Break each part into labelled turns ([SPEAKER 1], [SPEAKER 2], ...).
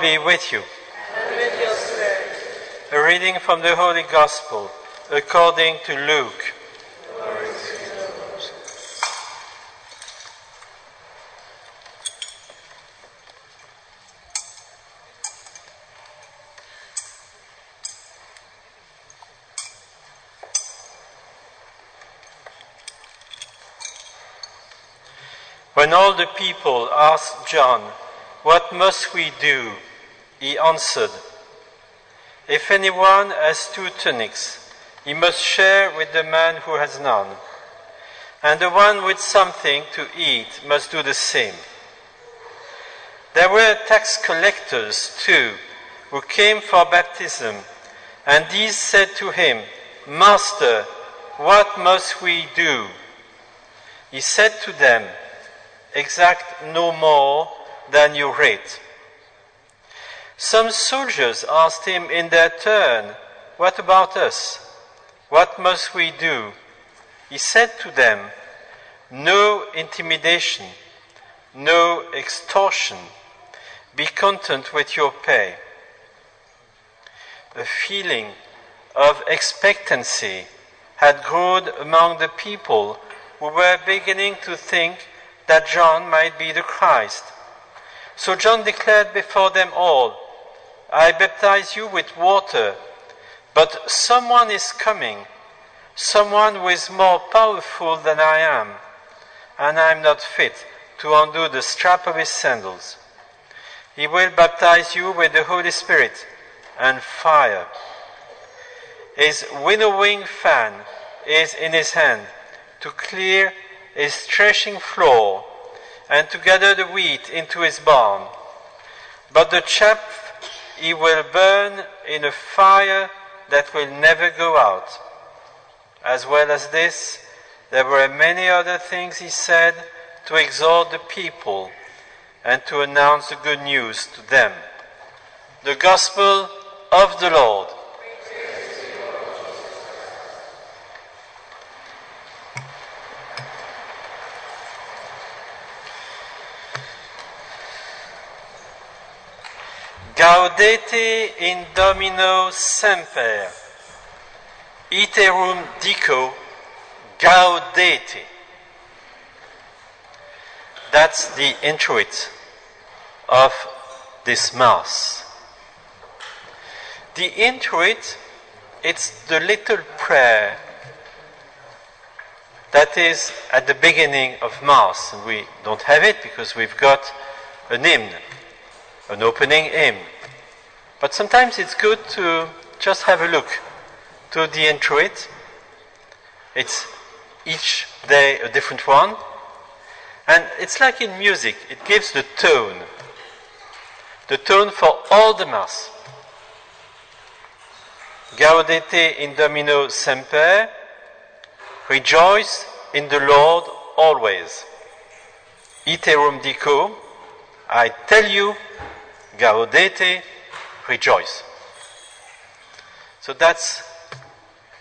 [SPEAKER 1] Be with you.
[SPEAKER 2] And with your spirit.
[SPEAKER 1] A reading from the Holy Gospel according to Luke. When all the people asked John, What must we do? He answered, If anyone has two tunics, he must share with the man who has none, and the one with something to eat must do the same. There were tax collectors too who came for baptism, and these said to him, Master, what must we do? He said to them, Exact no more than you rate. Some soldiers asked him in their turn, What about us? What must we do? He said to them, No intimidation, no extortion. Be content with your pay. A feeling of expectancy had grown among the people who were beginning to think that John might be the Christ. So John declared before them all, I baptize you with water, but someone is coming, someone who is more powerful than I am, and I am not fit to undo the strap of his sandals. He will baptize you with the Holy Spirit and fire. His winnowing fan is in his hand to clear his threshing floor and to gather the wheat into his barn. But the chaff he will burn in a fire that will never go out. As well as this, there were many other things he said to exhort the people and to announce the good news to them. The Gospel of the Lord. Gaudete in Domino Semper. Iterum dico gaudete. That's the introit of this Mass. The introit, it's the little prayer that is at the beginning of Mass. We don't have it because we've got an hymn, an opening hymn. But sometimes it's good to just have a look to the introit. It's each day a different one. And it's like in music, it gives the tone. The tone for all the Mass. Gaudete in Domino semper. Rejoice in the Lord always. Iterum dico. I tell you, gaudete, rejoice. So that's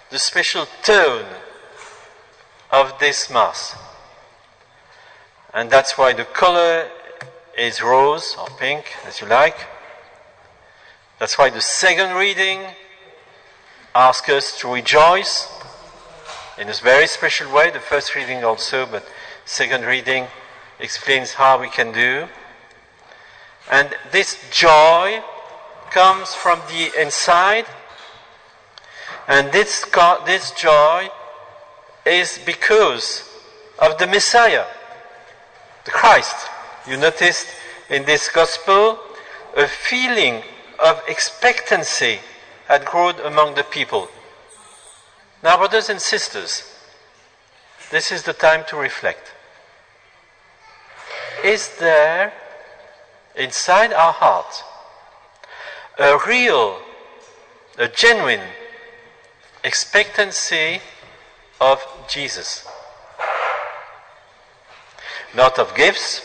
[SPEAKER 1] the special tone of this Mass. And that's why the color is rose or pink, as you like. That's why the second reading asks us to rejoice in a very special way. The first reading also, but second reading explains how we can do. And this joy comes from the inside, and this, this joy is because of the Messiah the Christ. You noticed in this gospel a feeling of expectancy had grown among the people. Now, brothers and sisters, this is the time to reflect. Is there inside our heart a real, a genuine expectancy of Jesus? not of gifts,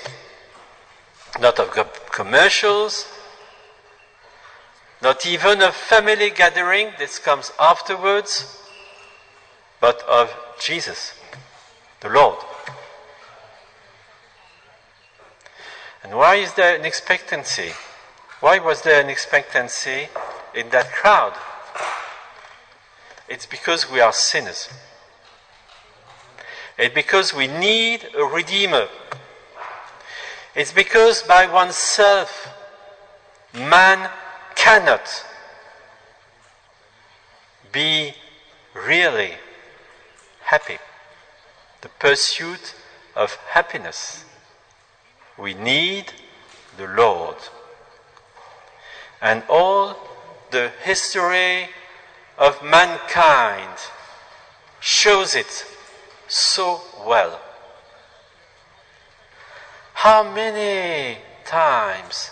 [SPEAKER 1] not of commercials, not even a family gathering, this comes afterwards, but of Jesus, the Lord. And why is there an expectancy? Why was there an expectancy in that crowd? It's because we are sinners. It's because we need a Redeemer. It's because by oneself man cannot be really happy. The pursuit of happiness. We need the Lord. And all the history of mankind shows it so well. How many times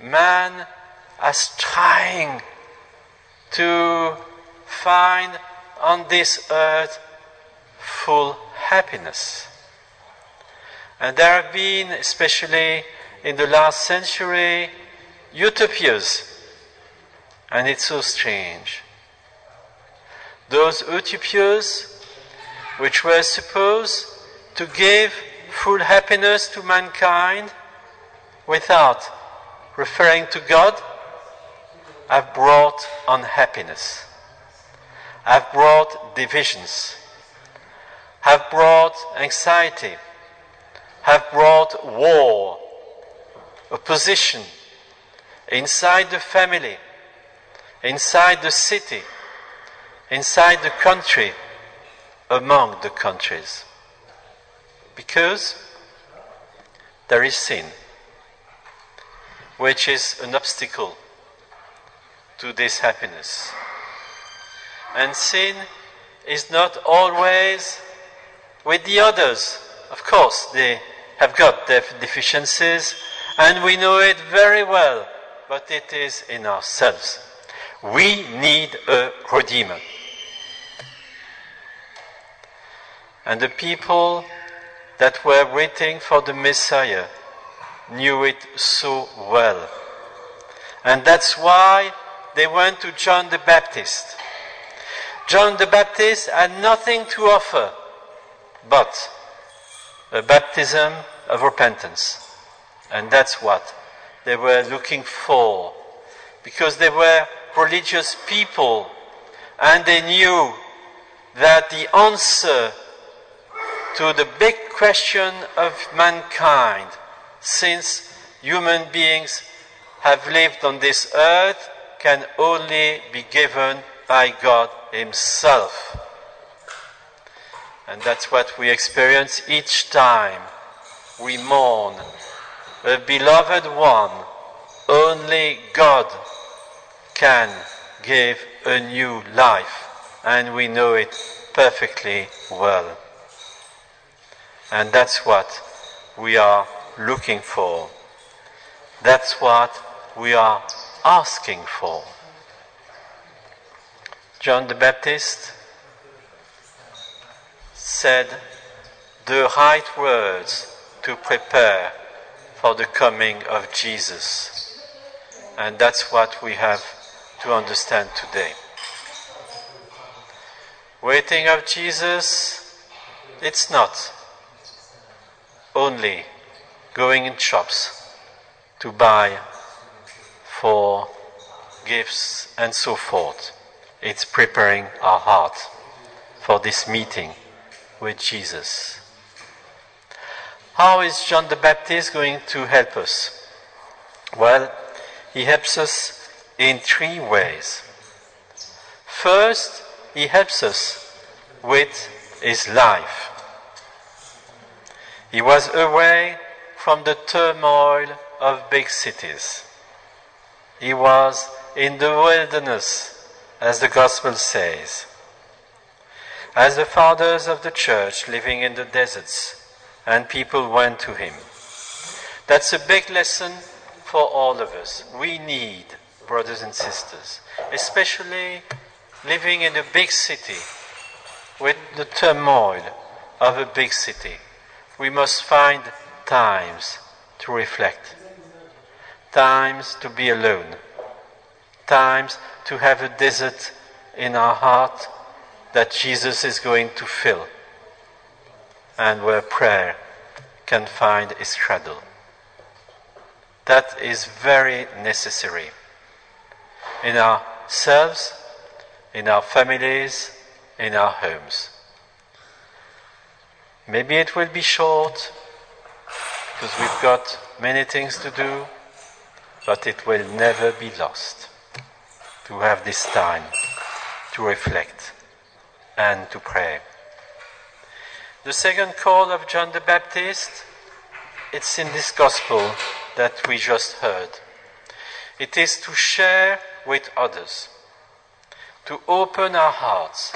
[SPEAKER 1] man is trying to find on this earth full happiness. And there have been, especially in the last century, utopias. And it's so strange. Those utopias which were supposed to give full happiness to mankind without referring to God have brought unhappiness, have brought divisions, have brought anxiety, have brought war, opposition inside the family, inside the city, inside the country, among the countries. Because there is sin, which is an obstacle to this happiness. And sin is not always with the others. Of course, they have got their deficiencies, and we know it very well, but it is in ourselves. We need a Redeemer. And the people that were waiting for the Messiah knew it so well. And that's why they went to John the Baptist. John the Baptist had nothing to offer but a baptism of repentance. And that's what they were looking for. Because they were religious people and they knew that the answer to the big question of mankind, since human beings have lived on this earth, can only be given by God Himself. And that's what we experience each time we mourn a beloved one. Only God can give a new life, and we know it perfectly well. And that's what we are looking for. That's what we are asking for. John the Baptist said the right words to prepare for the coming of Jesus. And that's what we have to understand today. Waiting of Jesus, it's not only going in shops to buy for gifts and so forth. It's preparing our heart for this meeting with Jesus. How is John the Baptist going to help us? Well, he helps us in three ways. First, he helps us with his life. He was away from the turmoil of big cities. He was in the wilderness, as the Gospel says. As the fathers of the church living in the deserts, and people went to him. That's a big lesson for all of us. We need, brothers and sisters, especially living in a big city with the turmoil of a big city. We must find times to reflect, times to be alone, times to have a desert in our heart that Jesus is going to fill and where prayer can find its cradle. that is very necessary in ourselves, in our families, in our homes. Maybe it will be short because we've got many things to do, but it will never be lost to have this time to reflect and to pray. The second call of John the Baptist, it's in this gospel that we just heard. It is to share with others, to open our hearts.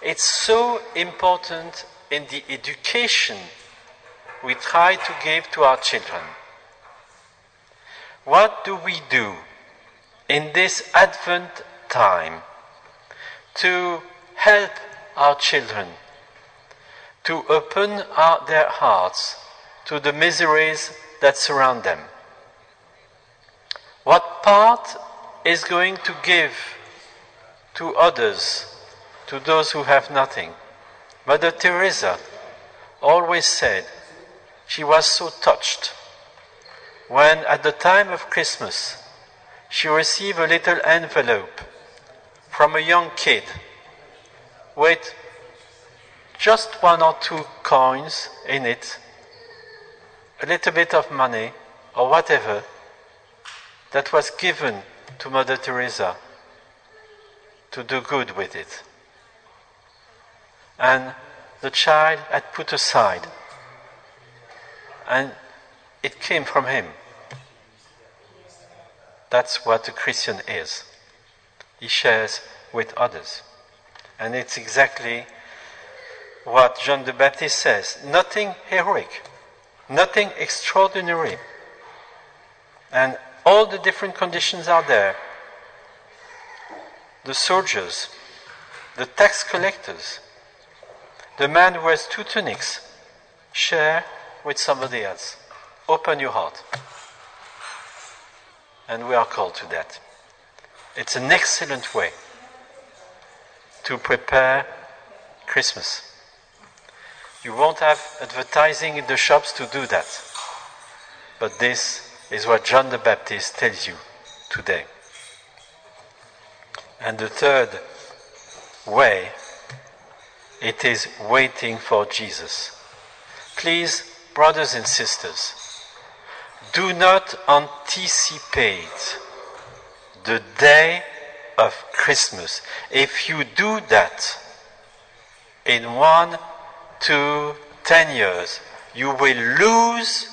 [SPEAKER 1] It's so important in the education we try to give to our children. What do we do in this Advent time to help our children to open out their hearts to the miseries that surround them? What part is going to give to others, to those who have nothing? Mother Teresa always said she was so touched when, at the time of Christmas, she received a little envelope from a young kid with just one or two coins in it, a little bit of money, or whatever, that was given to Mother Teresa to do good with it. And the child had put aside, and it came from him. That's what a Christian is. He shares with others. And it's exactly what John the Baptist says nothing heroic, nothing extraordinary. And all the different conditions are there. The soldiers, the tax collectors, the man who has two tunics, share with somebody else. Open your heart. And we are called to that. It's an excellent way to prepare Christmas. You won't have advertising in the shops to do that. But this is what John the Baptist tells you today. And the third way, it is waiting for Jesus. Please, brothers and sisters, do not anticipate the day of Christmas. If you do that in one, two, ten years, you will lose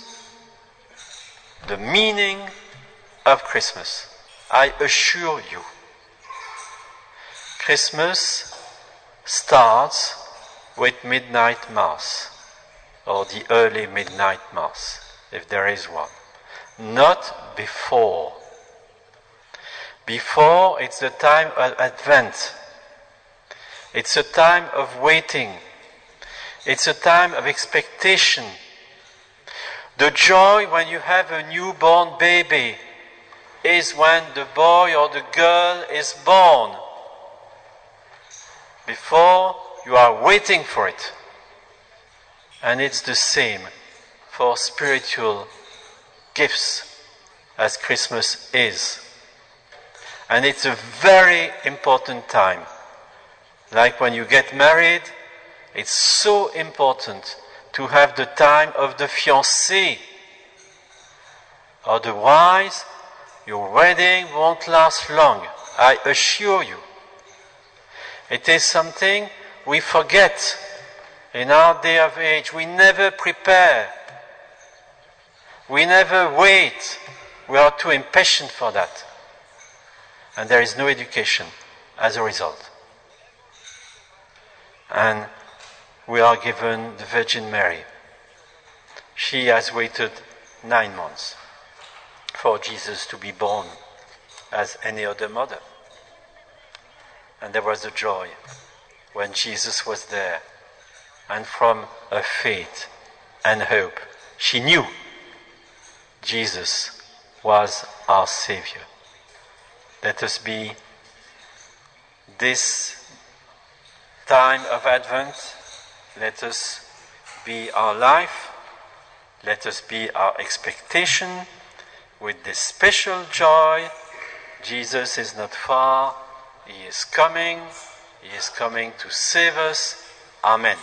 [SPEAKER 1] the meaning of Christmas. I assure you. Christmas starts with midnight mass or the early midnight mass, if there is one. Not before. Before, it's the time of Advent. It's a time of waiting. It's a time of expectation. The joy when you have a newborn baby is when the boy or the girl is born. Before, you are waiting for it. And it's the same for spiritual gifts as Christmas is. And it's a very important time. Like when you get married, it's so important to have the time of the fiancé. Otherwise, your wedding won't last long, I assure you. It is something we forget in our day of age. We never prepare. We never wait. We are too impatient for that. And there is no education as a result. And we are given the Virgin Mary. She has waited nine months for Jesus to be born as any other mother. And there was a joy when Jesus was there. And from her faith and hope, she knew Jesus was our Savior. Let us be this time of Advent, let us be our life, let us be our expectation, with this special joy. Jesus is not far, He is coming, He is coming to save us. Amen.